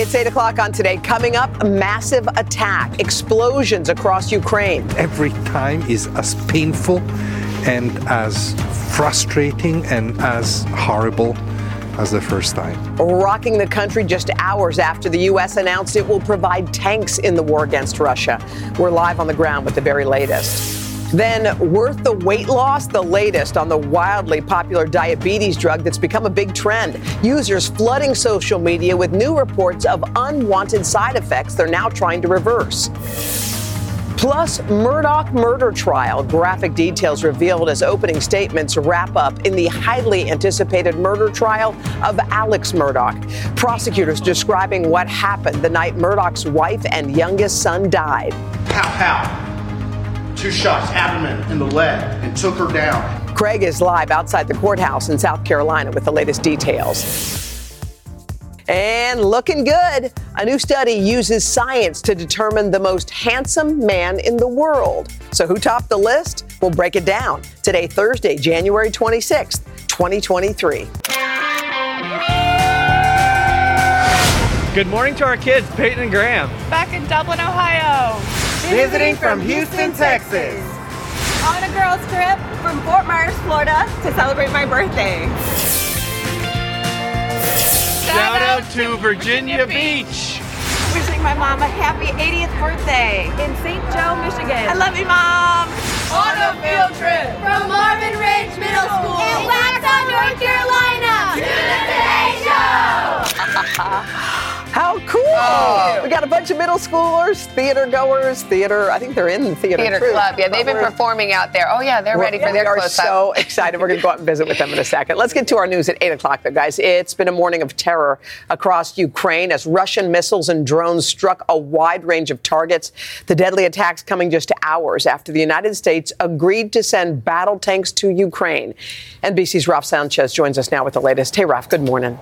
It's 8 o'clock on today. Coming up, a massive attack, explosions across Ukraine. Every time is as painful and as frustrating and as horrible as the first time. Rocking the country just hours after the U.S. announced it will provide tanks in the war against Russia. We're live on the ground with the very latest. Then, worth the weight loss, the latest on the wildly popular diabetes drug that's become a big trend. Users flooding social media with new reports of unwanted side effects they're now trying to reverse. Plus, Murdaugh murder trial. Graphic details revealed as opening statements wrap up in the highly anticipated murder trial of Alex Murdaugh. Prosecutors describing what happened the night Murdaugh's wife and youngest son died. Pow, pow. Two shots, abdomen and the leg, and took her down. Craig is live outside the courthouse in South Carolina with the latest details. And looking good. A new study uses science to determine the most handsome man in the world. So, who topped the list? We'll break it down today, Thursday, January 26th, 2023. Good morning to our kids, Peyton and Graham. Back in Dublin, Ohio. Visiting from Houston, Texas. On a girls' trip from Fort Myers, Florida to celebrate my birthday. Shout out to Virginia Beach. Wishing my mom a happy 80th birthday in St. Joe, Michigan. I love you, Mom. On a field trip from Marvin Ridge Middle School in Waxhaw, North Carolina to the Today Show. How cool! Oh. We got a bunch of middle schoolers, theater goers, theater. I think they're in the theater. Theater club. Yeah, they've been performing out there. Oh yeah, they're ready for their We are so excited. We're going to go out and visit with them in a second. Let's get to our news at eight o'clock, though, guys. It's been a morning of terror across Ukraine as Russian missiles and drones struck a wide range of targets. The deadly attacks coming just hours after the United States agreed to send battle tanks to Ukraine. NBC's Raf Sanchez joins us now with the latest. Hey, Raf. Good morning.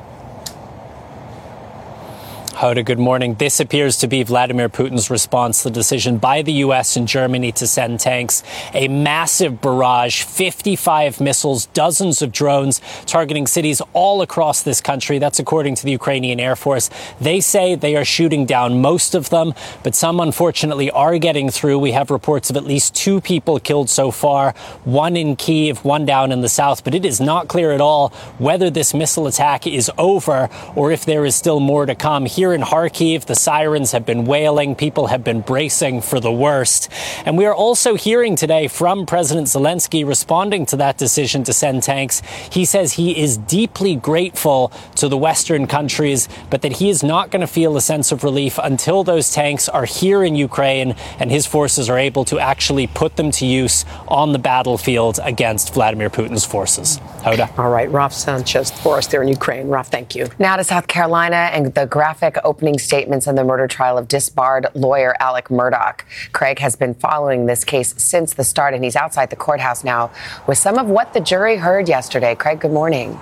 Hoda, good morning. This appears to be Vladimir Putin's response to the decision by the U.S. and Germany to send tanks. A massive barrage, 55 missiles, dozens of drones targeting cities all across this country. That's according to the Ukrainian Air Force. They say they are shooting down most of them, but some unfortunately are getting through. We have reports of at least two people killed so far, one in Kiev, one down in the south, but it is not clear at all whether this missile attack is over or if there is still more to come. Here here in Kharkiv, the sirens have been wailing. People have been bracing for the worst. And we are also hearing today from President Zelensky responding to that decision to send tanks. He says he is deeply grateful to the Western countries, but that he is not going to feel a sense of relief until those tanks are here in Ukraine and his forces are able to actually put them to use on the battlefield against Vladimir Putin's forces. Hoda. All right, Raf Sanchez for us there in Ukraine. Raf, thank you. Now to South Carolina and the graphic opening statements in the murder trial of disbarred lawyer Alec Murdaugh. Craig has been following this case since the start, and he's outside the courthouse now with some of what the jury heard yesterday. Craig, good morning.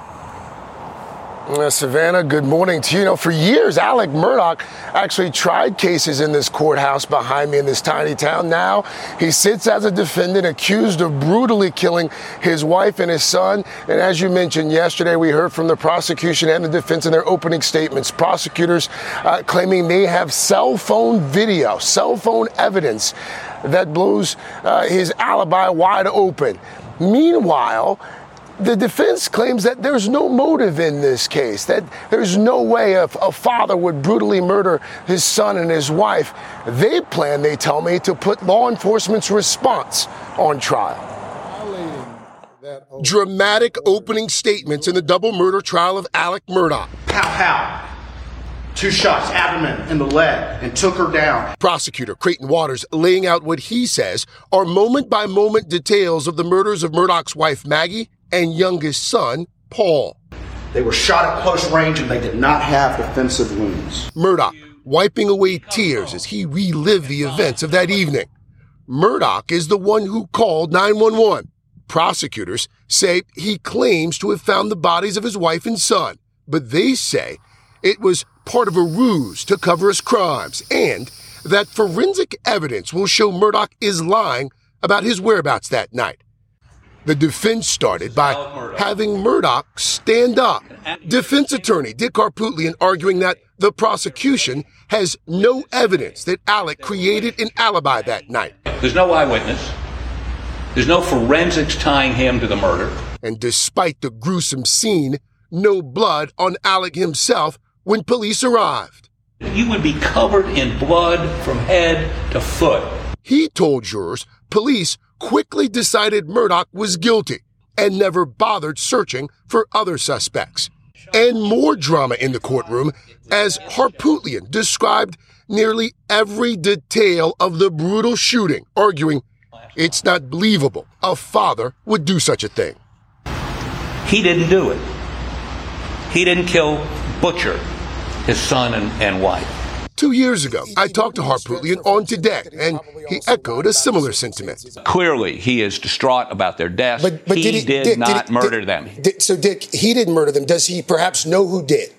Uh, Savannah, good morning to you. you know, for years, Alec Murdaugh actually tried cases in this courthouse behind me in this tiny town. Now he sits as a defendant accused of brutally killing his wife and his son. And as you mentioned yesterday, we heard from the prosecution and the defense in their opening statements. Prosecutors uh, claiming they have cell phone video, cell phone evidence that blows uh, his alibi wide open. Meanwhile, the defense claims that there's no motive in this case, that there's no way a, a, father would brutally murder his son and his wife. They plan, they tell me, to put law enforcement's response on trial. Dramatic opening statements in the double murder trial of Alec Murdaugh. Pow, pow. Two shots, abdomen and the leg, and took her down. Prosecutor Creighton Waters laying out what he says are moment by moment details of the murders of Murdaugh's wife Maggie and youngest son, Paul. They were shot at close range and they did not have defensive wounds. Murdaugh wiping away tears as he relived the events of that evening. Murdaugh is the one who called 911. Prosecutors say he claims to have found the bodies of his wife and son, but they say it was part of a ruse to cover his crimes and that forensic evidence will show Murdaugh is lying about his whereabouts that night. The defense started by having Murdaugh stand up. Defense attorney Dick Harpootlian arguing that the prosecution has no evidence that Alec created an alibi that night. There's no eyewitness. There's no forensics tying him to the murder. And despite the gruesome scene, no blood on Alec himself when police arrived. You would be covered in blood from head to foot. He told jurors police quickly decided Murdaugh was guilty and never bothered searching for other suspects. And more drama in the courtroom as Harpootlian described nearly every detail of the brutal shooting, arguing it's not believable a father would do such a thing. He didn't do it. He didn't kill Butcher, his son and, and wife. Two years ago, I talked to Harpootlian on Today, and he echoed a similar sentiment. Clearly, he is distraught about their deaths. But, but he did, he, did Dick, not did, murder did, them. so, Dick, he didn't murder them. Does he perhaps know who did?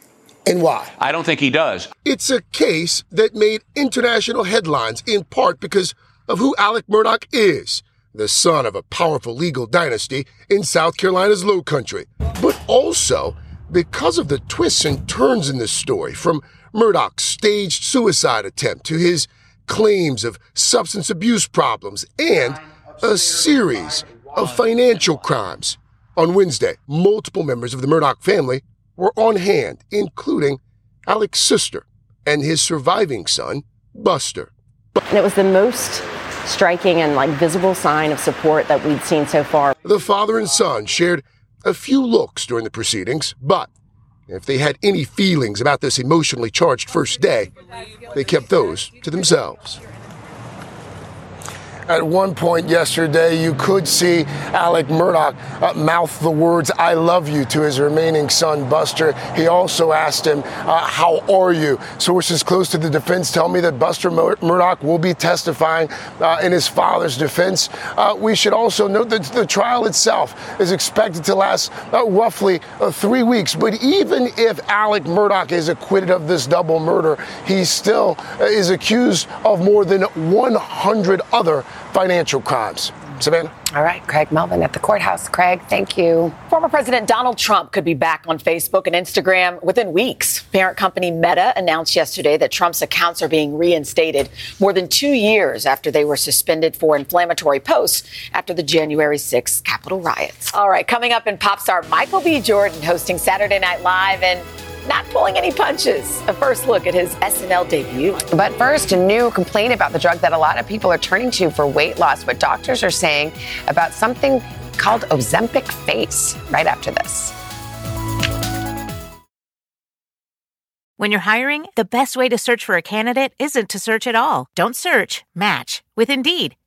And why? I don't think he does. It's a case that made international headlines in part because of who Alec Murdaugh is the son of a powerful legal dynasty in South Carolina's Low Country, but also because of the twists and turns in this story from Murdaugh's staged suicide attempt to his claims of substance abuse problems and a series of financial crimes. On Wednesday, multiple members of the Murdaugh family were on hand, including Alec's sister and his surviving son, Buster. And it was the most striking and like visible sign of support that we'd seen so far. The father and son shared a few looks during the proceedings, but if they had any feelings about this emotionally charged first day, they kept those to themselves. At one point yesterday, you could see Alec Murdaugh uh, mouth the words, I love you, to his remaining son, Buster. He also asked him, uh, How are you? Sources close to the defense tell me that Buster Mur- Murdaugh will be testifying uh, in his father's defense. Uh, we should also note that the trial itself is expected to last uh, roughly uh, three weeks. But even if Alec Murdaugh is acquitted of this double murder, he still is accused of more than 100 other financial crimes. Savannah? All right, Craig Melvin at the courthouse. Craig, thank you. Former President Donald Trump could be back on Facebook and Instagram within weeks. Parent company Meta announced yesterday that Trump's accounts are being reinstated more than two years after they were suspended for inflammatory posts after the January 6th Capitol riots. All right, coming up in pop star Michael B. Jordan hosting Saturday Night Live and not pulling any punches. A first look at his SNL debut. But first, a new complaint about the drug that a lot of people are turning to for weight loss. What doctors are saying about something called Ozempic face right after this. When you're hiring, the best way to search for a candidate isn't to search at all. Don't search, match with Indeed.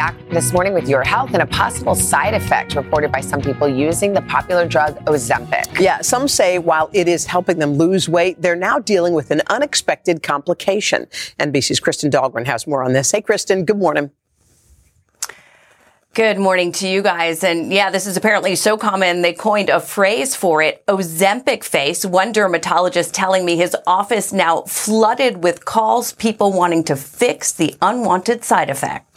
Back this morning with your health and a possible side effect reported by some people using the popular drug Ozempic. Yeah, some say while it is helping them lose weight, they're now dealing with an unexpected complication. NBC's Kristen Dahlgren has more on this. Hey, Kristen, good morning. Good morning to you guys. And yeah, this is apparently so common. They coined a phrase for it, Ozempic face. One dermatologist telling me his office now flooded with calls, people wanting to fix the unwanted side effect.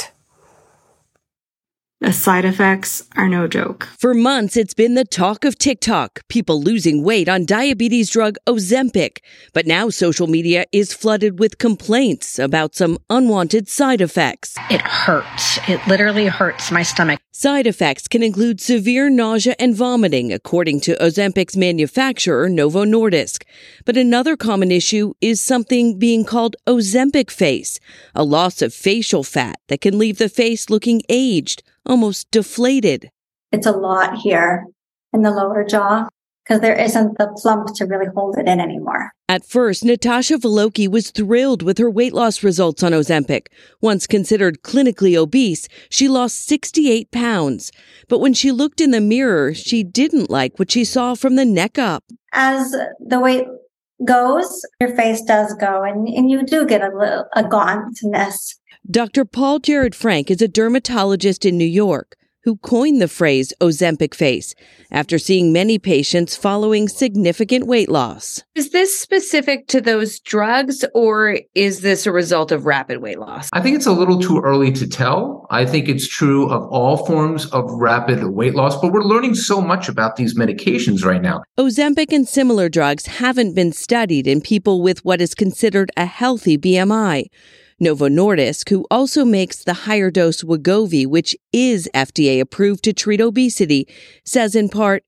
The side effects are no joke. For months, it's been the talk of TikTok, people losing weight on diabetes drug Ozempic. But now social media is flooded with complaints about some unwanted side effects. It hurts. It literally hurts my stomach. Side effects can include severe nausea and vomiting, according to Ozempic's manufacturer, Novo Nordisk. But another common issue is something being called Ozempic face, a loss of facial fat that can leave the face looking aged almost deflated. It's a lot here in the lower jaw because there isn't the plump to really hold it in anymore. At first, Natasha Voloki was thrilled with her weight loss results on Ozempic. Once considered clinically obese, she lost 68 pounds. But when she looked in the mirror, she didn't like what she saw from the neck up. As the weight goes, your face does go and, and you do get a little a gauntness. Dr. Paul Jarrod Frank is a dermatologist in New York who coined the phrase Ozempic face after seeing many patients following significant weight loss. Is this specific to those drugs or is this a result of rapid weight loss? I think it's a little too early to tell. I think it's true of all forms of rapid weight loss, but we're learning so much about these medications right now. Ozempic and similar drugs haven't been studied in people with what is considered a healthy BMI. Novo Nordisk, who also makes the higher dose Wegovy, which is FDA approved to treat obesity, says in part,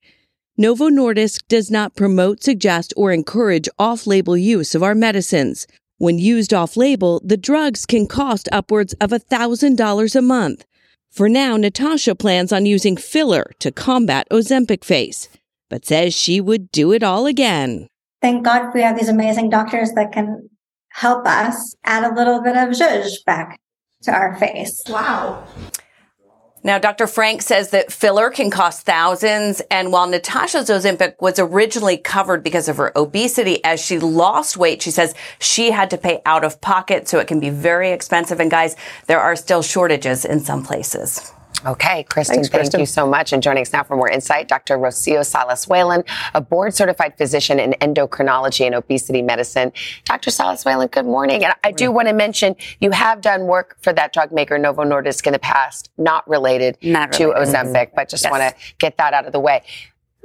Novo Nordisk does not promote, suggest, or encourage off-label use of our medicines. When used off-label, the drugs can cost upwards of $1,000 a month. For now, Natasha plans on using filler to combat Ozempic face, but says she would do it all again. Thank God we have these amazing doctors that can help us add a little bit of zhuzh back to our face. Wow. Now, Dr. Frank says that filler can cost thousands. And while Natasha's Ozempic was originally covered because of her obesity, as she lost weight, she says she had to pay out of pocket. So it can be very expensive. And guys, there are still shortages in some places. Okay, Kristen, Thanks, thank Kristen. you so much. And joining us now for more insight, Dr. Rocio Salas Whalen, a board certified physician in endocrinology and obesity medicine. Dr. Salas Whalen, good morning. And I do want to mention you have done work for that drug maker, Novo Nordisk, in the past, not related Not to related. Ozempic, mm-hmm. but just Yes. want to get that out of the way.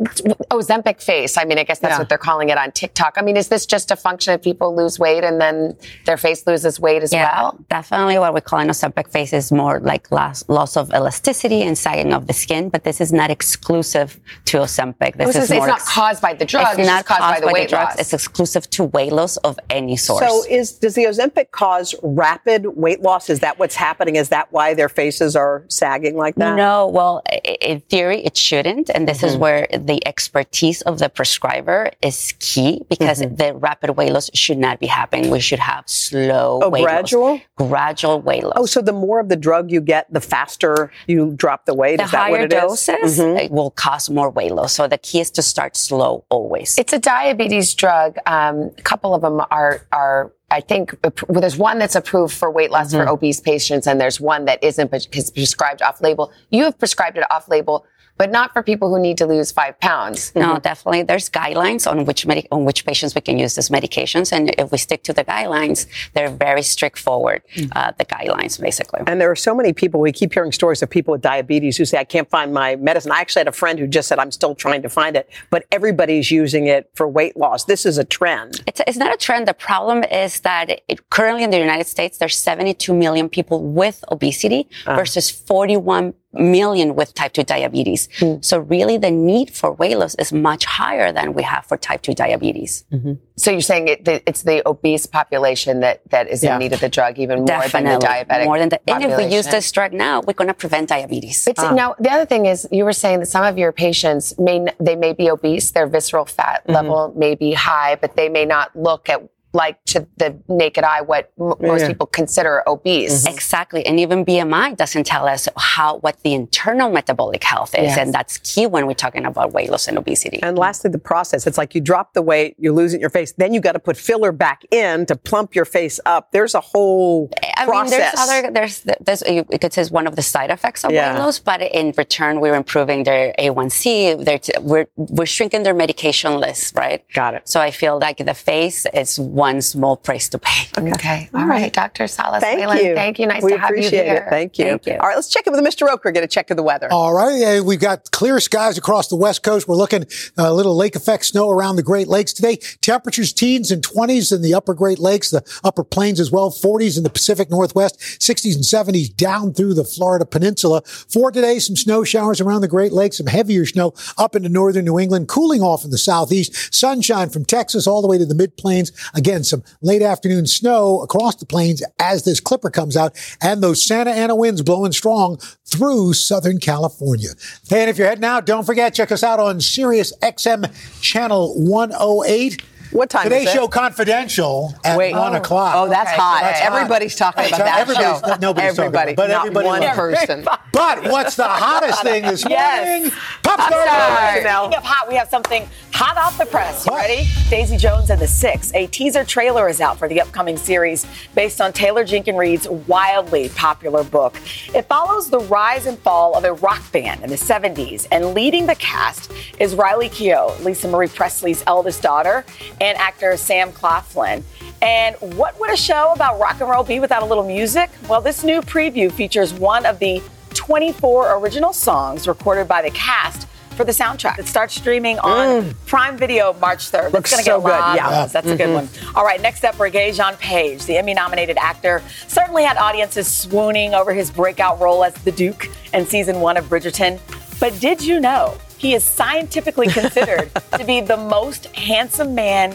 Ozempic face. I mean, I guess that's Yeah. what they're calling it on TikTok. I mean, is this just a function of people lose weight and then their face loses weight as Yeah, well? definitely what we call an Ozempic face is more like loss, loss of elasticity and sagging of the skin, but this is not exclusive to Ozempic. This Oh, so is it's more not ex- caused by the drug, It's it's not just caused by the weight drugs. loss. It's exclusive to weight loss of any source. So is does the Ozempic cause rapid weight loss? Is that what's happening? Is that why their faces are sagging like that? No, well, in theory, it shouldn't. And this is Mhm. where the expertise of the prescriber is key because Mm-hmm. the rapid weight loss should not be happening. We should have slow Oh, weight gradual? loss. Gradual weight loss. Oh, so the more of the drug you get, the faster you drop the weight. the is that higher what it is? doses Mhm. it will cause more weight loss. So the key is to start slow always. It's a diabetes drug. Um, a couple of them are are. I think well, there's one that's approved for weight loss for obese patients, and there's one that isn't, but is prescribed off label. You have prescribed it off label, but not for people who need to lose five pounds. No, definitely. There's guidelines on which medi- on which patients we can use these medications, and if we stick to the guidelines, they're very straightforward. Uh, the guidelines, basically. And there are so many people, we keep hearing stories of people with diabetes who say, I can't find my medicine. I actually had a friend who just said, I'm still trying to find it, but everybody's using it for weight loss. This is a trend. It's, it's not a trend. The problem is that it, currently in the United States, there's 72 million people with obesity Ah. versus 41 million with type 2 diabetes. Hmm. So really the need for weight loss is much higher than we have for type 2 diabetes. Mm-hmm. So you're saying it, that it's the obese population that, that is Yeah. in need of the drug even more than the diabetic More than the, and if we use this drug now, we're going to prevent diabetes. But see, ah. now the other thing is, you were saying that some of your patients may they may be obese, their visceral fat Mm-hmm. level may be high, but they may not look at like to the naked eye what m- most people consider obese. Mm-hmm. Exactly. And even BMI doesn't tell us how, what the internal metabolic health is. Yes. And that's key when we're talking about weight loss and obesity. And lastly, the process. It's like you drop the weight, you lose it your face, then you got to put filler back in to plump your face up. There's a whole I process. mean, there's other, there's, there's, you could say it's one of the side effects of Yeah. weight loss, but in return, we're improving their A1C. They're t- we're, we're shrinking their medication list, right? Got it. So I feel like the face is one small price to pay. Okay. All right, Dr. Salas Thank Whalen, you. Thank you. Nice we to have you appreciate here. it. Thank you. Thank you. All right, let's check in with Mr. Roker, get a check of the weather. All right. Yeah, we've got clear skies across the West Coast. We're looking uh, a little lake effect snow around the Great Lakes today. Temperatures teens and 20s in the upper Great Lakes, the upper plains as well. 40s in the Pacific Northwest, 60s and 70s down through the Florida Peninsula. For today, some snow showers around the Great Lakes, some heavier snow up into northern New England, cooling off in the southeast. Sunshine from Texas all the way to the mid plains. Again, some late afternoon snow across the plains as this clipper comes out and those Santa Ana winds blowing strong through Southern California. And if you're heading out, don't forget, check us out on Sirius XM channel 108. What time Today's is it? show confidential at Wait. one Oh. o'clock. Oh, that's hot. That's Everybody's talking about that Everybody's, show. Nobody's Everybody, talking about it, but not everybody one loves person. But what's the hottest thing this morning? Yes. Pop Pop star. star. Speaking of hot, we have something hot off the press. You ready? Daisy Jones and the Six. A teaser trailer is out for the upcoming series based on Taylor Jenkins Reid's wildly popular book. It follows the rise and fall of a rock band in the 70s, and leading the cast is Riley Keough, Lisa Marie Presley's eldest daughter, and actor Sam Claflin. And what would a show about rock and roll be without a little music? Well, this new preview features one of the 24 original songs recorded by the cast for the soundtrack. It starts streaming on Prime Video March 3rd. Mm. Looks That's gonna so get a lot good, yeah. That's a good Mhm. one. All right, next up, Regé Jean Page, the Emmy nominated actor, certainly had audiences swooning over his breakout role as the Duke in season one of Bridgerton. But did you know he is scientifically considered to be the most handsome man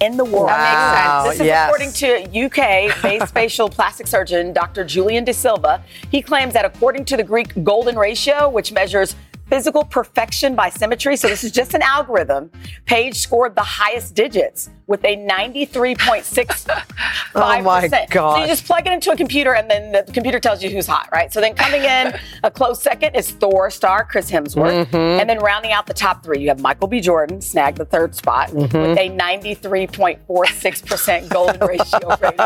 in the world. Wow, This is yes. according to UK-based facial plastic surgeon Dr. Julian De Silva. He claims that according to the Greek golden ratio, which measures physical perfection by symmetry, so this is just an algorithm, Page scored the highest digits with a 93.65%. Oh my God. So you just plug it into a computer and then the computer tells you who's hot, right? So then coming in a close second is Thor star Chris Hemsworth. Mhm. And then rounding out the top three, you have Michael B. Jordan, snagged the third spot Mhm. with a 93.46% golden ratio rating.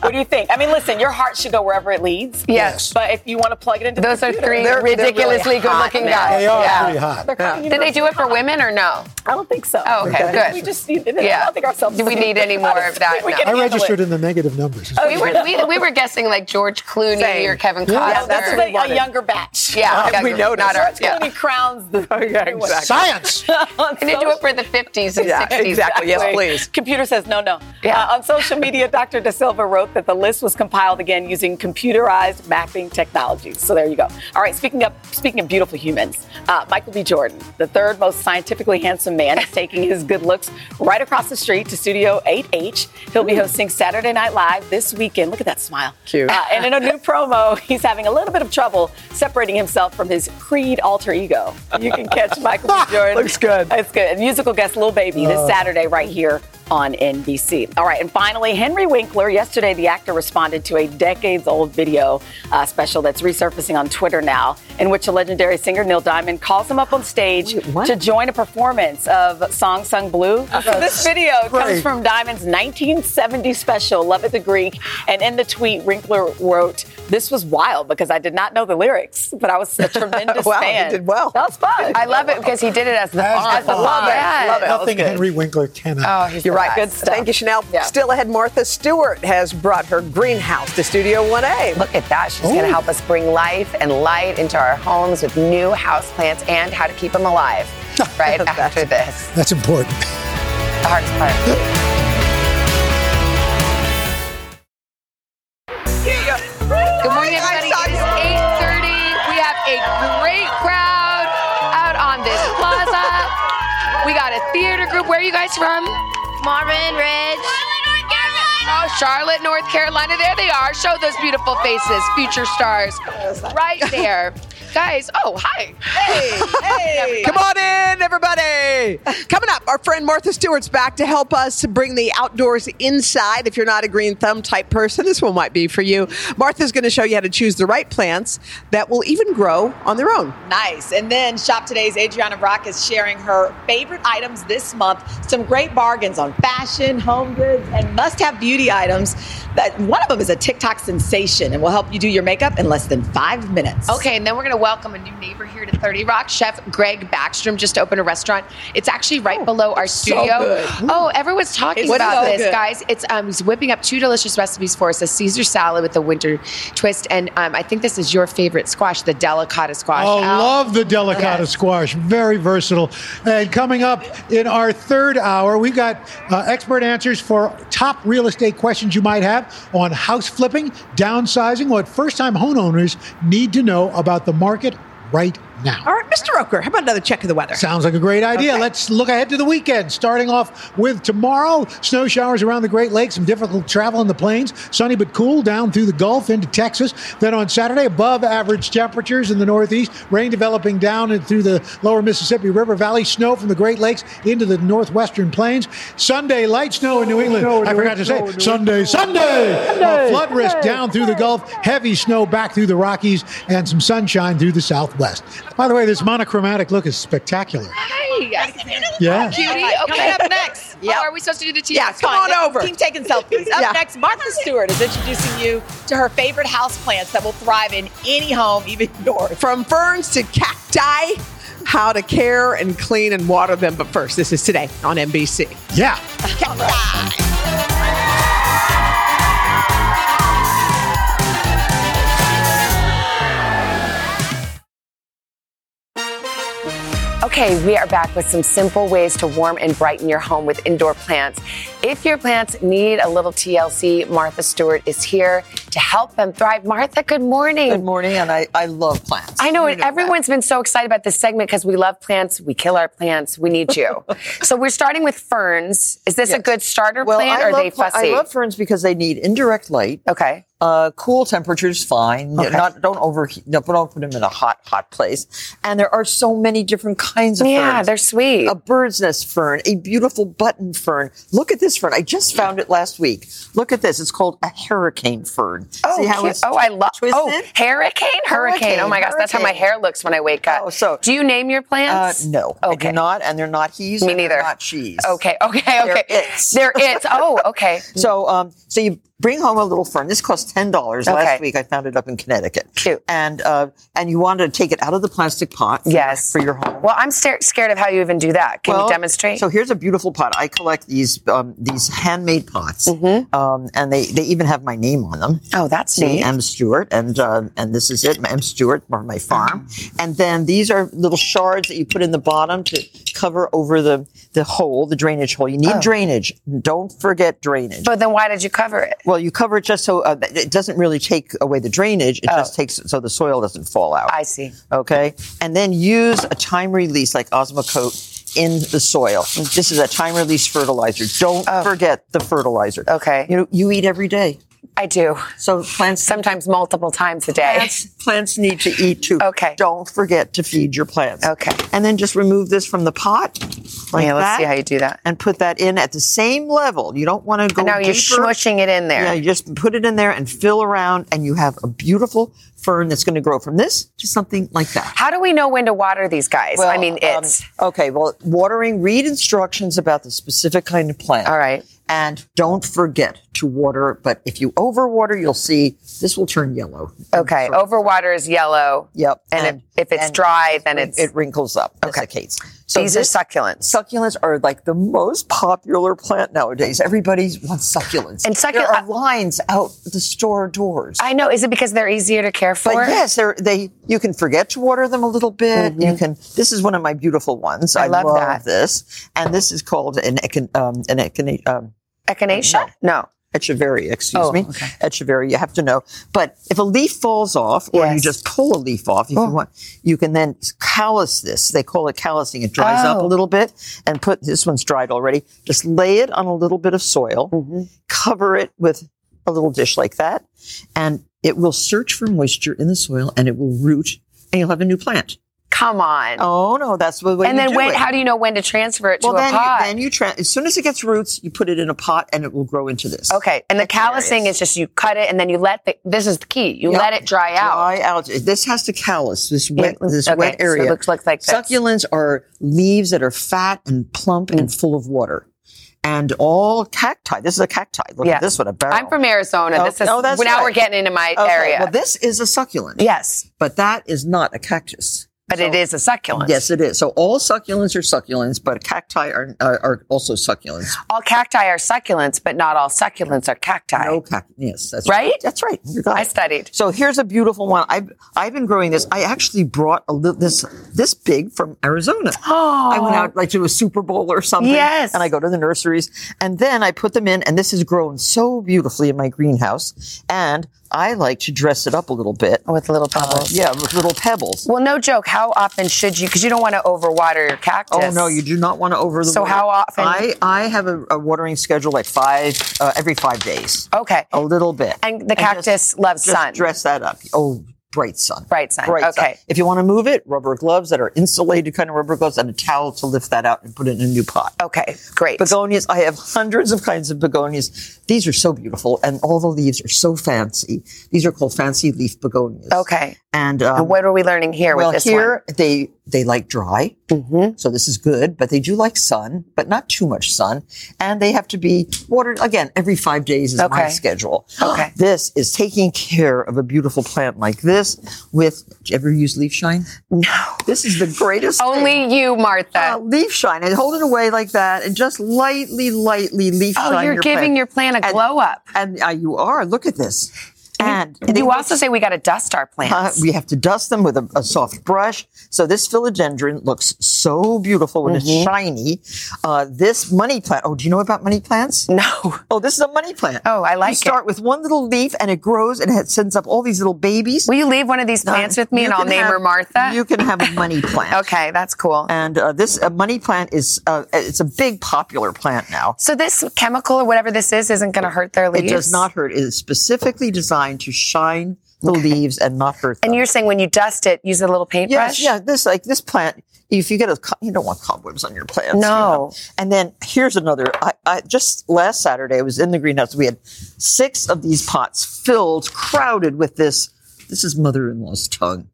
What do you think? I mean, listen, your heart should go wherever it leads. Yes. But if you want to plug it into Those the are computer, three they're- they're really ridiculously good-looking now. guys. They are Yeah. pretty hot. They're kind of Did they do it for women or no? I don't think so. Oh, okay, good. We just need, I Yeah. don't think ourselves. Do we need any more of that? We No. I registered it. in the negative numbers. We were we, we were guessing like George Clooney Same. or Kevin Yeah. Costner. Yeah, that's what a, a younger batch. Yeah, Uh, we know noticed. Not ours. George Yeah. Clooney crowns the. Yeah, exactly. Science. Can you do it for the 50s and Yeah, 60s? exactly. Yes, please. Computer says no, no. Yeah. Uh, on social media, Dr. De Silva wrote that the list was compiled again using computerized mapping technologies. So there you go. All right. Speaking of speaking of beautiful humans, uh, Michael B. Jordan, the third most scientifically handsome man, is taking his good looks right across the street to Studio 8H. He'll be hosting Saturday Night Live this weekend. Look at that smile. Cute. Uh, and in a new promo, he's having a little bit of trouble separating himself from his Creed alter ego. You can catch Michael B. Jordan. Looks good. It's good. And musical guest Lil Baby this Saturday right here on NBC. All right, and finally, Henry Winkler. Yesterday, the actor responded to a decades-old video uh, special that's resurfacing on Twitter now, in which a legendary singer Neil Diamond calls him up on stage what? to join a performance of "Song Sung Blue." So this video comes from Diamond's 1970 special, "Love at the Greek," and in the tweet, Winkler wrote, "This was wild because I did not know the lyrics, but I was a tremendous Wow, he fan." did well. That was fun. I love it because he did it as the As as the Fonz. love Yeah. Love it. That Nothing. Henry Winkler cannot. Oh, he's You're right. Good stuff. Thank you, Chanel. Yeah. Still ahead, Martha Stewart has brought her greenhouse to Studio 1A. Look at that. She's going to help us bring life and light into our homes with new houseplants and how to keep them alive right after this. That's important. The hardest part. Good morning, everybody. It is 8.30. We have a great crowd out on this plaza. We got a theater group. Where are you guys from? Marvin Ridge. Oh, Charlotte, North Carolina. There they are. Show those beautiful faces, future stars. Right there. Guys, oh, hi. Hey, hey. Come on in, everybody. Coming up, our friend Martha Stewart's back to help us bring the outdoors inside. If you're not a green thumb type person, this one might be for you. Martha's going to show you how to choose the right plants that will even grow on their own. Nice. And then Shop Today's Adrianna Brach is sharing her favorite items this month. Some great bargains on fashion, home goods, and must have beauty items. That one of them is a TikTok sensation and will help you do your makeup in less than five minutes. Okay, and then we're going to welcome a new neighbor here to 30 Rock. Chef Greg Baxtrom just opened a restaurant. It's actually right below our studio. good. Oh, everyone's talking It's about so this, good. guys. It's um, he's whipping up two delicious recipes for us: a Caesar salad with a winter twist, and um, I think this is your favorite squash, the delicata squash. Oh, Al? love the delicata Yes. squash. Very versatile. And coming up in our third hour, we've got uh, expert answers for top real estate questions you might have on house flipping, downsizing, what first time homeowners need to know about the market right now. All right, Mr. Roker, how about another check of the weather? Sounds like a great idea. Let's look ahead to the weekend. Starting off with tomorrow, snow showers around the Great Lakes, some difficult travel in the plains, sunny but cool down through the Gulf into Texas. Then on Saturday, above average temperatures in the Northeast, rain developing down and through the lower Mississippi River Valley, snow from the Great Lakes into the northwestern plains. Sunday, light snow in New England. I forgot to say, Sunday, Sunday, A flood risk down through the Gulf, heavy snow back through the Rockies, and some sunshine through the Southwest. By the way, this monochromatic look is spectacular. Hey, Yeah. cutie. Coming Okay. up next. Oh, are we supposed to do the team? Yeah, come fine. on over. Team taking selfies. Up Yeah. next, Martha Stewart is introducing you to her favorite houseplants that will thrive in any home, even yours. From ferns to cacti, how to care and clean and water them. But first, this is today on NBC. Yeah. Okay, we are back with some simple ways to warm and brighten your home with indoor plants. If your plants need a little TLC, Martha Stewart is here to help them thrive. Martha, good morning. Good morning, and I, I love plants. I know, and everyone's been so excited about this segment because we love plants. We kill our plants. We need you. so we're starting with ferns. Is this a good starter Well, plant I or are they fussy? I love ferns because they need indirect light. Okay. Uh, cool temperatures, fine. Okay. Not don't overheat. No, don't put them in a hot, hot place. And there are so many different kinds of ferns. Yeah, ferns. they're sweet. A bird's nest fern, a beautiful button fern. Look at this fern. I just found it last week. Look at this. It's called a hurricane fern. Oh, See how cute. it's oh, I love. Oh, twisted? hurricane, hurricane. Oh my gosh, that's how my hair looks when I wake up. Oh, so do you name your Uh, plants? no, I do not, and they're not he's. Me neither. Not she's. Okay, okay, They're okay. its. They're its. Oh, okay. So, um, so you bring home a little fern. This cost ten dollars. Okay. Last week, I found it up in Connecticut. Cute. And uh, and you want to take it out of the plastic pot. For, Yes. For your home. Well, I'm sta- scared of how you even do that. Can Well, you demonstrate? So here's a beautiful pot. I collect these um, these handmade pots, Mm-hmm. um, and they they even have my name on them. Oh, that's See, neat. M Stewart, and uh, and this is it, M Stewart, or my farm. Uh-huh. And then these are little shards that you put in the bottom to cover over the the hole, the drainage hole. You need Oh. drainage. Don't forget drainage. But then why did you cover it? Well, you cover it just so uh, it doesn't really take away the drainage. It just takes so the soil doesn't fall out. Oh. I see. Okay, and then use a time release like Osmocote in the soil. This is a time release fertilizer. Don't forget the fertilizer. Oh. Okay. You know you eat every day. I do. So plants sometimes multiple times a day. Plants, plants need to eat too. Okay. Don't forget to feed your plants. Okay. And then just remove this from the pot. Like yeah, let's that, see how you do that. And put that in at the same level. You don't want to go. Now you're smushing it in there. Yeah, you just put it in there and fill around, and you have a beautiful fern that's going to grow from this to something like that. How do we know when to water these guys? Well, I mean, um, it's okay. Well, watering. Read instructions about the specific kind of plant. all right. And don't forget to water. But if you overwater, you'll see this will turn yellow. Okay. Overwater is yellow. Yep. And, if, if it's and dry, then it wrinkles up. Okay. Desiccates. So These are succulents. Succulents are like the most popular plant nowadays. Everybody wants succulents. And succu- there are lines out the store doors. I know. Is it because they're easier to care for? But yes, they're, they you can forget to water them a little bit. You can. This is one of my beautiful ones. Mm-hmm. I love that. this, and this is called an echin, um, an echin, um, Echinacea? No. Echeveria, excuse Oh, me. okay. Echeveria, you have to know. But if a leaf falls off, or you just pull a leaf off, if you want, you can then callus this. They call it callousing. It dries up a Oh. little bit, and put this one's dried already. Just lay it on a little bit of soil, Mm-hmm. cover it with a little dish like that, and it will search for moisture in the soil, and it will root, and you'll have a new plant. Come on. Oh no, that's the way. and then do when, how do you know when to transfer it to well, a then pot? You, then you tra- as soon as it gets roots, you put it in a pot, and it will grow into this. okay. And the callousing is just you cut it and then you let the, this is the key. You Yep. let it dry out. Dry out. This has to callus. This wet, this okay, wet so it area. looks like- this. succulents are leaves that are fat and plump Mm. and full of water. and all cacti. This is a cacti. Look Yeah. at this one, a barrel. I'm from Arizona. This is oh, that's well, now right. we're getting into my Okay, area. Well, this is a succulent. Yes. But that is not a cactus. But it is a succulent. Yes, it is. So all succulents are succulents, but cacti are, are, are also succulents. all cacti are succulents, but not all succulents are cacti. No cacti. Yes, that's Right? That's right. You got I studied. So here's a beautiful one. I've I've been growing this. I actually brought a li- this this big from Arizona. Oh. I went oh. out like to a Super Bowl or something. Yes. And I go to the nurseries, and then I put them in, and this has grown so beautifully in my greenhouse. And I like to dress it up a little bit with little pebbles. yeah, with little pebbles. Well, no joke. How often should you? Because you don't want to overwater your cactus. Oh no, you do not want to over the. So water. how often- I I have a, a watering schedule like five uh, every five days. Okay. A little bit. And the just- cactus loves just sun. Dress that up. Oh, bright sun. Bright sun. Bright sun. Okay. If you want to move it, rubber gloves that are insulated kind of rubber gloves and a towel to lift that out and put it in a new pot. Okay, great. Begonias. I have hundreds of kinds of begonias. These are so beautiful, and all the leaves are so fancy. These are called fancy leaf begonias. Okay. And, um, And what are we learning here well, with this here they they like dry, Mm-hmm. so this is good. But they do like sun, but not too much sun, and they have to be watered again every five days is my Okay. schedule. Okay. This is taking care of a beautiful plant like this. With did you ever use leaf shine? No. This is the greatest. Only you, Martha. Uh, leaf shine and hold it away like that, and just lightly, lightly leaf oh, shine. Oh, you're your giving plant. your plant a And- glow up. and uh, you are. Look at this. And You also say we got to dust our plants. uh, we have to dust them with a, a soft brush. So this philodendron looks so beautiful when Mm-hmm. it's shiny. Uh, this money plant. Oh, do you know about money plants? no. Oh, this is a money plant. Oh, I like it. You start with one little leaf and it grows and it sends up all these little babies. Will you leave one of these plants with me and I'll name have- her Martha? You can have a money plant. okay, that's cool. And uh, this uh, money plant is uh, it's a big popular plant now. So this chemical or whatever this is isn't going to hurt their leaves. It does not hurt. It is specifically designed to shine the leaves and not hurt them. And you're saying when you dust it, use a little paintbrush. Yes, yeah. This like this plant. If you get a, you don't want cobwebs on your plants. you No. know. And then here's another. I, I just last Saturday I was in the greenhouse. We had six of these pots filled, crowded with this. This is mother-in-law's tongue.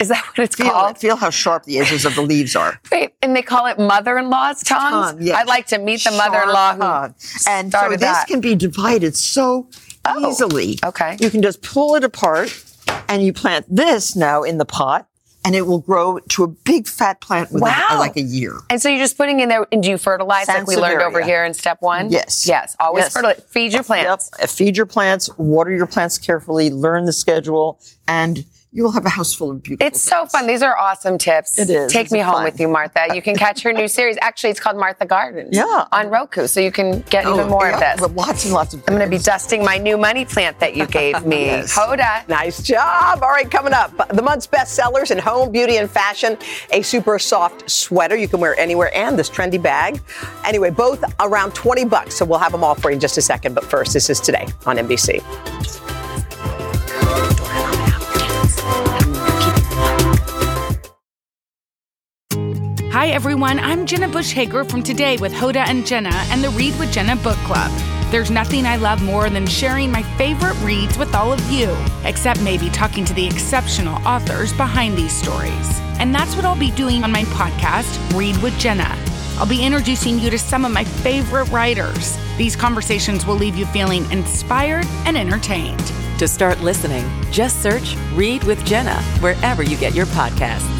Is that what it's Feel, called? feel how sharp the edges of the leaves are. Wait, and they call it mother-in-law's tongues. Tongue, yes. I'd like to meet the mother-in-law who Sharp. And so this that. can be divided so easily. okay. You can just pull it apart and you plant this now in the pot and it will grow to a big fat plant within Wow. uh, like a year. And so you're just putting in there, and do you fertilize like we learned over here in step one? Yes. Yes. Always Yes. fertilize. Feed your plants. Yep. Feed your plants, water your plants carefully, learn the schedule, and you will have a house full of beautiful It's so fun. These are awesome tips. It is. Take It's me home fun. with you, Martha. You can catch her new series. Actually, it's called Martha Gardens. Yeah. On Roku, so you can get Oh, even more yeah, of this. Lots and lots of I'm going to be dusting my new money plant that you gave me. Yes. Hoda. Nice job. All right, coming up, the month's best sellers in home, beauty, and fashion. A super soft sweater you can wear anywhere, and this trendy bag. Anyway, both around 20 bucks. So we'll have them all for you in just a second. But first, this is today on NBC. Hi, everyone. I'm Jenna Bush Hager from Today with Hoda and Jenna and the Read with Jenna book club. There's nothing I love more than sharing my favorite reads with all of you, except maybe talking to the exceptional authors behind these stories. And that's what I'll be doing on my podcast, Read with Jenna. I'll be introducing you to some of my favorite writers. These conversations will leave you feeling inspired and entertained. To start listening, just search Read with Jenna wherever you get your podcasts.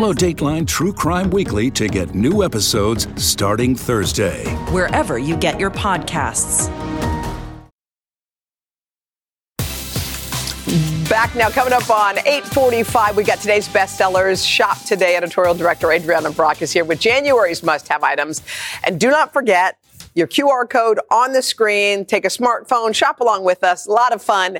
Dateline True Crime Weekly to get new episodes starting Thursday. wherever you get your podcasts. Back now, coming up on 845, we got today's bestsellers. Shop Today editorial director Adrianna Brach is here with January's must-have items. And do not forget, your QR code on the screen. Take a smartphone, shop along with us. A lot of fun.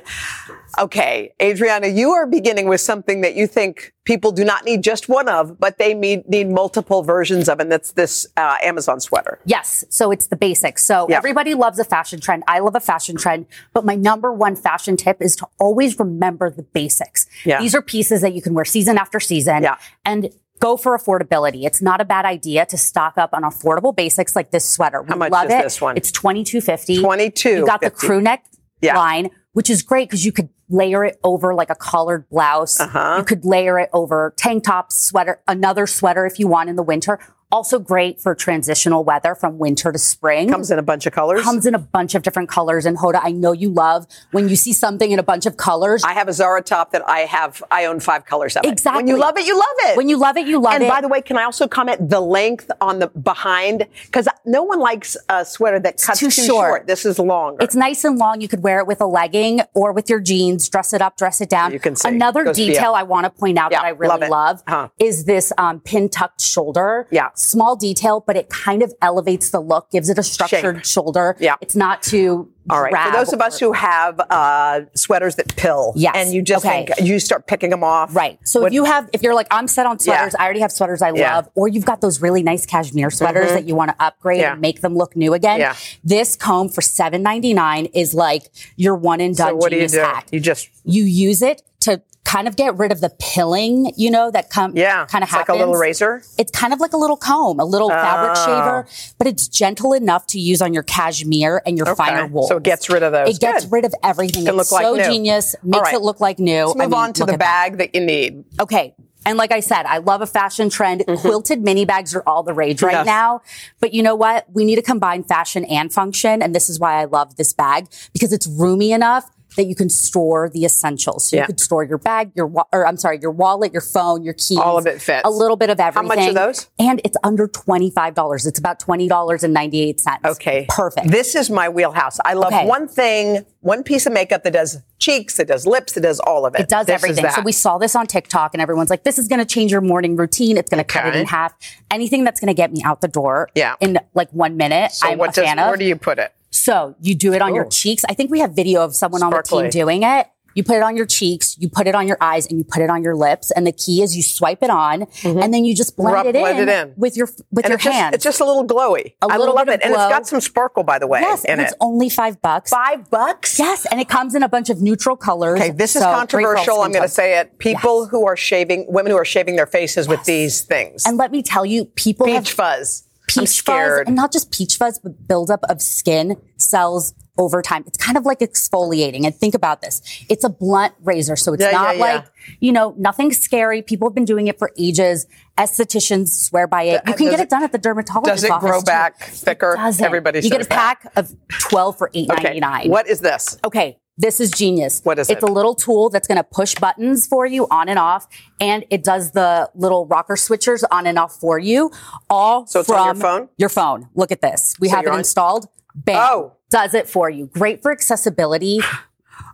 Okay, Adriana, you are beginning with something that you think people do not need just one of, but they need, need multiple versions of, and that's this uh, Amazon sweater. Yes. So it's the basics. So Yeah. everybody loves a fashion trend. I love a fashion trend, but my number one fashion tip is to always remember the basics. Yeah. These are pieces that you can wear season after season. Yeah. And go for affordability. It's not a bad idea to stock up on affordable basics like this sweater. We How much love is it. this one? It's twenty two fifty. $22.50. You got the crew neck Yeah. line, which is great because you could layer it over like a collared blouse. Uh-huh. You could layer it over tank tops, sweater, another sweater if you want in the winter. Also great for transitional weather from winter to spring. Comes in a bunch of colors. Comes in a bunch of different colors. And Hoda, I know you love when you see something in a bunch of colors. I have a Zara top that I have, I own five colors of it. Exactly. When you love it, you love it. When you love it, you love and it. And by the way, can I also comment the length on the behind? Because no one likes a sweater that cuts too too, short. This is longer. It's nice and long. You could wear it with a legging or with your jeans, dress it up, dress it down. You can see. Another detail. I want to point out that I really love it. love Huh. is this um, pin tucked shoulder. Yeah. Small detail, but it kind of elevates the look, gives it a structured shoulder. Yeah. It's not too All right. For those of us who have uh, sweaters that pill, Yes. and you just Okay. think you start picking them off, Right. So What- if you have, if you're like, I'm set on sweaters, I already have sweaters I Yeah. love, or you've got those really nice cashmere sweaters Mhm. that you want to upgrade Yeah. and make them look new again. Yeah. This comb for seven ninety nine is like your one and done so what do you do? hack. You just You use it to kind of get rid of the pilling, you know, that come yeah, kind of it's like a little razor. It's kind of like a little comb, a little fabric Oh. shaver, but it's gentle enough to use on your cashmere and your Okay. finer wool. So it gets rid of those. It gets Good. rid of everything. It it's look like so new. genius, makes right. it look like new. Let's I move mean, on to the at that. bag that you need. Okay. And like I said, I love a fashion trend. Quilted mini bags are all the rage right Mm-hmm. Yes. now. But you know what? We need to combine fashion and function. And this is why I love this bag because it's roomy enough that you can store the essentials. So Yeah. you could store your bag, your, wa- or I'm sorry, your wallet, your phone, your keys. All of it fits. A little bit of everything. How much are those? And it's under $25. It's about $20.98. Okay. Perfect. This is my wheelhouse. I love Okay. one thing, one piece of makeup that does cheeks, that does lips, that does all of it. It does This everything. So we saw this on TikTok and everyone's like, this is going to change your morning routine. It's going to cut it in half. Anything that's going to get me out the door Yeah. in like one minute, So I'm what a does, fan of. where do you put it? So you do it on your oh. cheeks. I think we have video of someone on the team doing it. You put it on your cheeks, you put it on your eyes, and you put it on your lips. And the key is you swipe it on, mm-hmm. and then you just blend, Rub- it, in it in. with your with And your it's just, hands. it's just a little glowy. A I little love it. And it's glow. got some sparkle, by the way, yes, in and it's it. only five bucks. Five bucks? Yes, and it comes in a bunch of neutral colors. Okay, this is So, great for all controversial. I'm going to say it. People who are shaving, women who are shaving their faces with these things. And let me tell you, people have Peach fuzz. Peach fuzz, and not just peach fuzz, but buildup of skin cells over time. It's kind of like exfoliating. And think about this. It's a blunt razor. So it's Yeah, not yeah, yeah. like, you know, nothing scary. People have been doing it for ages. Estheticians swear by it. You can Does get it- done at the dermatologist Does it grow too. back thicker? It. Everybody You get a that. pack of 12 for eight Okay, ninety nine. what is this? Okay, this is genius. What is it's it? a little tool that's going to push buttons for you on and off, and it does the little rocker switchers on and off for you. All So it's from on your phone? Your phone. Look at this. We So have it on- installed. Bam. Oh. Does it for you. Great for accessibility.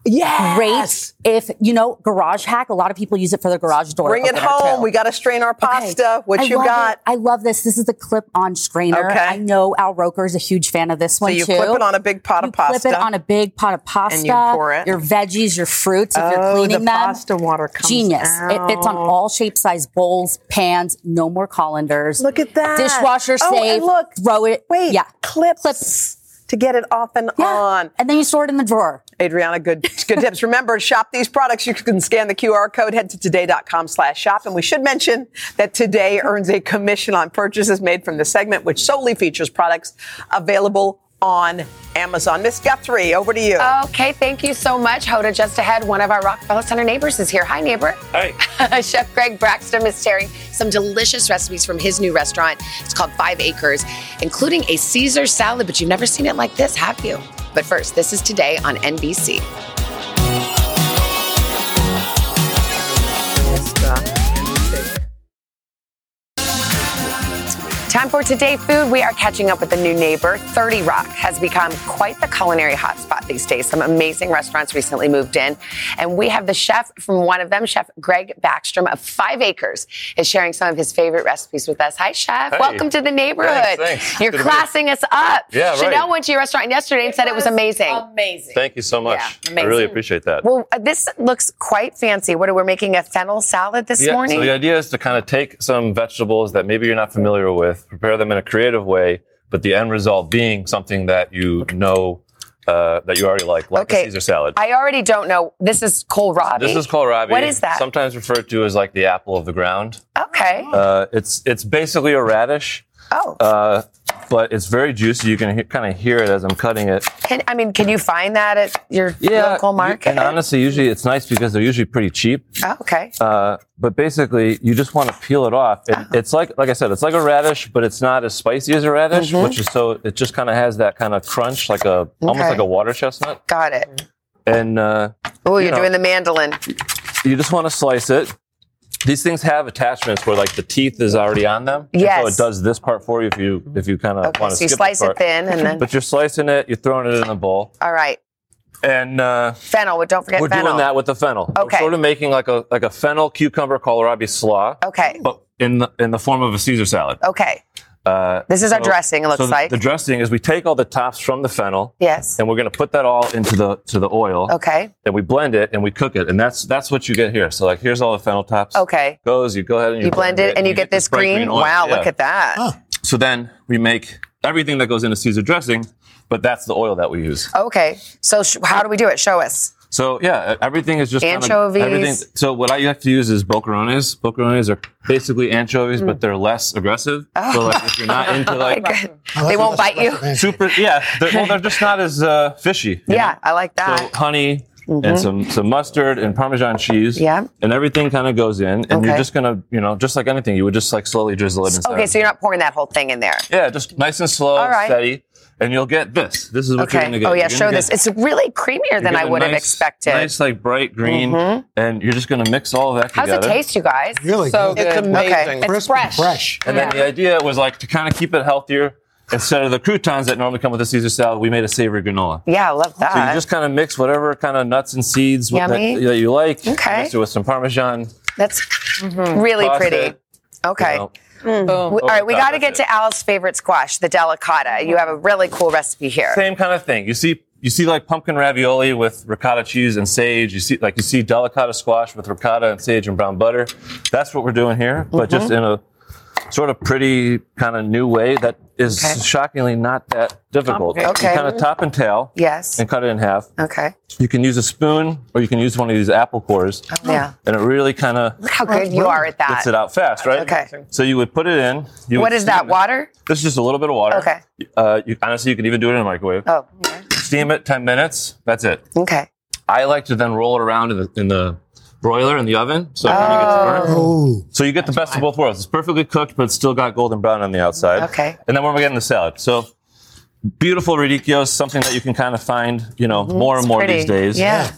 Yes. Great if, you know, garage hack. A lot of people use it for their garage door. Bring it home. too. We got to strain our pasta. What I you got? it. I love this. This is the clip-on strainer. Okay. I know Al Roker is a huge fan of this one so you too. clip it on a big pot you of pasta. Clip it on a big pot of pasta. And you pour it. Your veggies, your fruits. If you're Oh, cleaning the them, pasta water comes genius. It fits on all shape, size bowls, pans. No more colanders. Look at that. Dishwasher Oh, safe. look. Throw it. Wait. Yeah. Clips. Clips. To get it off and Yeah. on. And then you store it in the drawer. Adrianna, good good tips. Remember, shop these products. You can scan the QR code, head to today.com slash shop. And we should mention that Today earns a commission on purchases made from the segment, which solely features products available on Amazon. Miss Guthrie, over to you. Okay, thank you so much, Hoda. Just ahead, one of our Rockefeller Center neighbors is here. Hi, neighbor. Hi. Chef Greg Baxtrom is sharing some delicious recipes from his new restaurant. It's called Five Acres, including a Caesar salad, but you've never seen it like this, have you? But first, this is today on NBC. Time time for Today Food. We are catching up with a new neighbor. 30 Rock has become quite the culinary hotspot these days. Some amazing restaurants recently moved in. And we have the chef from one of them, Chef Greg Baxtrom of Five Acres, is sharing some of his favorite recipes with us. Hi, Chef. Hey. Welcome to the neighborhood. Thanks, thanks. You're Good to be classing us up. Yeah, right. Sheinelle went to your restaurant yesterday and said it was amazing. Amazing. Thank you so much. Yeah, I really appreciate that. Well, uh, this looks quite fancy. What are we making a fennel salad this yeah, morning? so the idea is to kind of take some vegetables that maybe you're not familiar with, prepare them in a creative way, but the end result being something that you know uh, that you already like, like Okay. a Caesar salad. I already don't know. This is kohlrabi. This is kohlrabi. What is that? Sometimes referred to as like the apple of the ground. Okay. Uh, it's it's basically a radish. Oh. Uh, but it's very juicy. You can he- kind of hear it as I'm cutting it. Can, I mean, can you find that at your Yeah, local market? And honestly, usually it's nice because they're usually pretty cheap. Oh, okay. Uh, but basically, you just want to peel it off. It, It's like, like I said, it's like a radish, but it's not as spicy as a radish, which is so it just kind of has that kind of crunch, like a almost Mm-hmm. Like a water chestnut. Got it. And uh, Oh, you you're know, doing the mandolin. you just want to slice it. These things have attachments where like the teeth is already on them. Yes. So it does this part for you if you if you kind of Okay, want to so you slice it thin and then- But you're slicing it. You're throwing it in a bowl. All right. And uh, Fennel. Don't forget we're fennel. doing that with the fennel. Okay. We're sort of making like a like a fennel cucumber kohlrabi slaw. Okay. But in the in the form of a Caesar salad. Okay. Uh, This is our dressing, it looks so the- like. The dressing is we take all the tops from the fennel. Yes. And we're going to put that all into the to the oil. Okay. And we blend it and we cook it, and that's that's what you get here. So like, here's all the fennel tops. Okay. Goes. You go ahead and you, You blend it and you get this bright green. Wow, Yeah. look at that. So then we make everything that goes into Caesar dressing, but that's the oil that we use. Okay. So sh- how do we do it? Show us. So yeah, everything is just kind of- Anchovies. everything. So what I have to use is boquerones. Boquerones are basically anchovies, but they're less aggressive. So like if you're not into like They won't bite you. super, yeah, they're, well they're just not as uh, fishy. you Yeah, I like that. So honey. Mhm. And some some mustard and Parmesan cheese. Yeah. And everything kind of goes in, and Okay. you're just gonna, you know, just like anything, you would just like slowly drizzle it inside. Okay, so you're not pouring that whole thing in there. yeah, just nice and slow, All right. steady, and you'll get this. This is what you're Okay. gonna get. Oh yeah, show gonna this. It's really creamier than I I a would have expected. Nice, like bright green, Mhm. and you're just gonna mix all of that How's together. it taste, you guys? Really so good. good. It's amazing. Okay. It's Crisp and fresh. fresh. And then the idea was like to kind of keep it healthier. Instead of the croutons that normally come with a Caesar salad, we made a savory granola. Yeah, I love that. So you just kind of mix whatever kind of nuts and seeds with that, that you like. Okay. Mix it with some Parmesan. That's really Toss pretty. it, Okay. you know. We- all right, we got to that's get to Al's favorite squash, the delicata. You have a really cool recipe here. Same kind of thing. You see, you see like pumpkin ravioli with ricotta cheese and sage. You see, like you see delicata squash with ricotta and sage and brown butter. That's what we're doing here, but just Mhm. in a sort of pretty kind of new way that is Okay. shockingly not that difficult. Okay. You kind of top and tail. Yes. And cut it in half. Okay. You can use a spoon or you can use one of these apple cores. Oh, yeah. And it really kind of Look how good you are at that. gets it out fast, right? Okay. So you would put it in. You What that? it. Water? This is just a little bit of water. Okay. Uh, you, honestly, you could even do it in a microwave. Oh. Steam it 10 minutes. That's it. Okay. I like to then roll it around in the, in the broiler in the oven so it kind of gets burnt. So you get the best of both worlds. It's perfectly cooked, but it's still got golden brown on the outside. Okay. And then when we get in the salad. So beautiful radicchios, something that you can kind of find, you know, more It's and more pretty. these days. Yeah.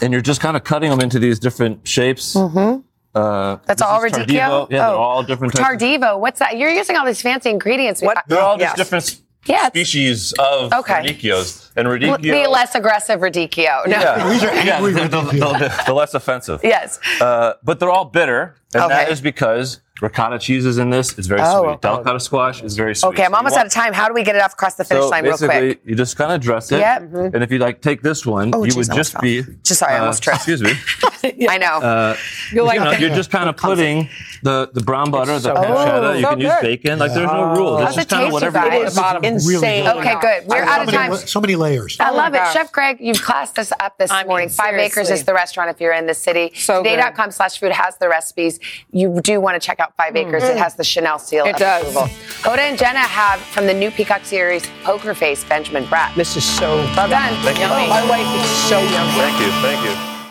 And you're just kind of cutting them into these different shapes. Mm-hmm. Uh, That's this all is radicchio? Tardivo. Yeah, they're Oh. all different types. of- Tardivo. What's that? You're using all these fancy ingredients. What? They're all just different Yeah. species of Okay. radicchios. And The radicchio. less aggressive radicchio. No. Yeah, yeah the, the, the- the less offensive. Yes. Uh, but they're all bitter, and that Okay. is because ricotta cheese is in this. It's very Oh, sweet. Delicata squash is very sweet. Okay, I'm So almost want- out of time. How do we get it off across the finish so line real basically, quick? you just kind of dress it. Yep. And if you like take this one, Oh, you geez, would I almost just be. Just sorry, I uh, almost tripped. Excuse me. I know. Uh, You're you like- know, you're just kind of putting the, the brown butter, the so pancetta. good. You So can use good. bacon. Like there's no rule. How's It's just kind of taste, you whatever. guys? you It's want. insane. Okay, good. We're out of time. So many layers. I love it. Chef Greg, you've classed us up this morning. Five Acres is the restaurant if you're in the city. So good. Today.com slash food has the recipes. You do want to check out Five Acres. It hmm. has the Sheinelle seal It does. approval. Hoda and Jenna have from the new Peacock series, Poker Face, Benjamin Bratt. This is so well done. Thank you. Yummy. My wife is so yummy. Thank you. Thank you.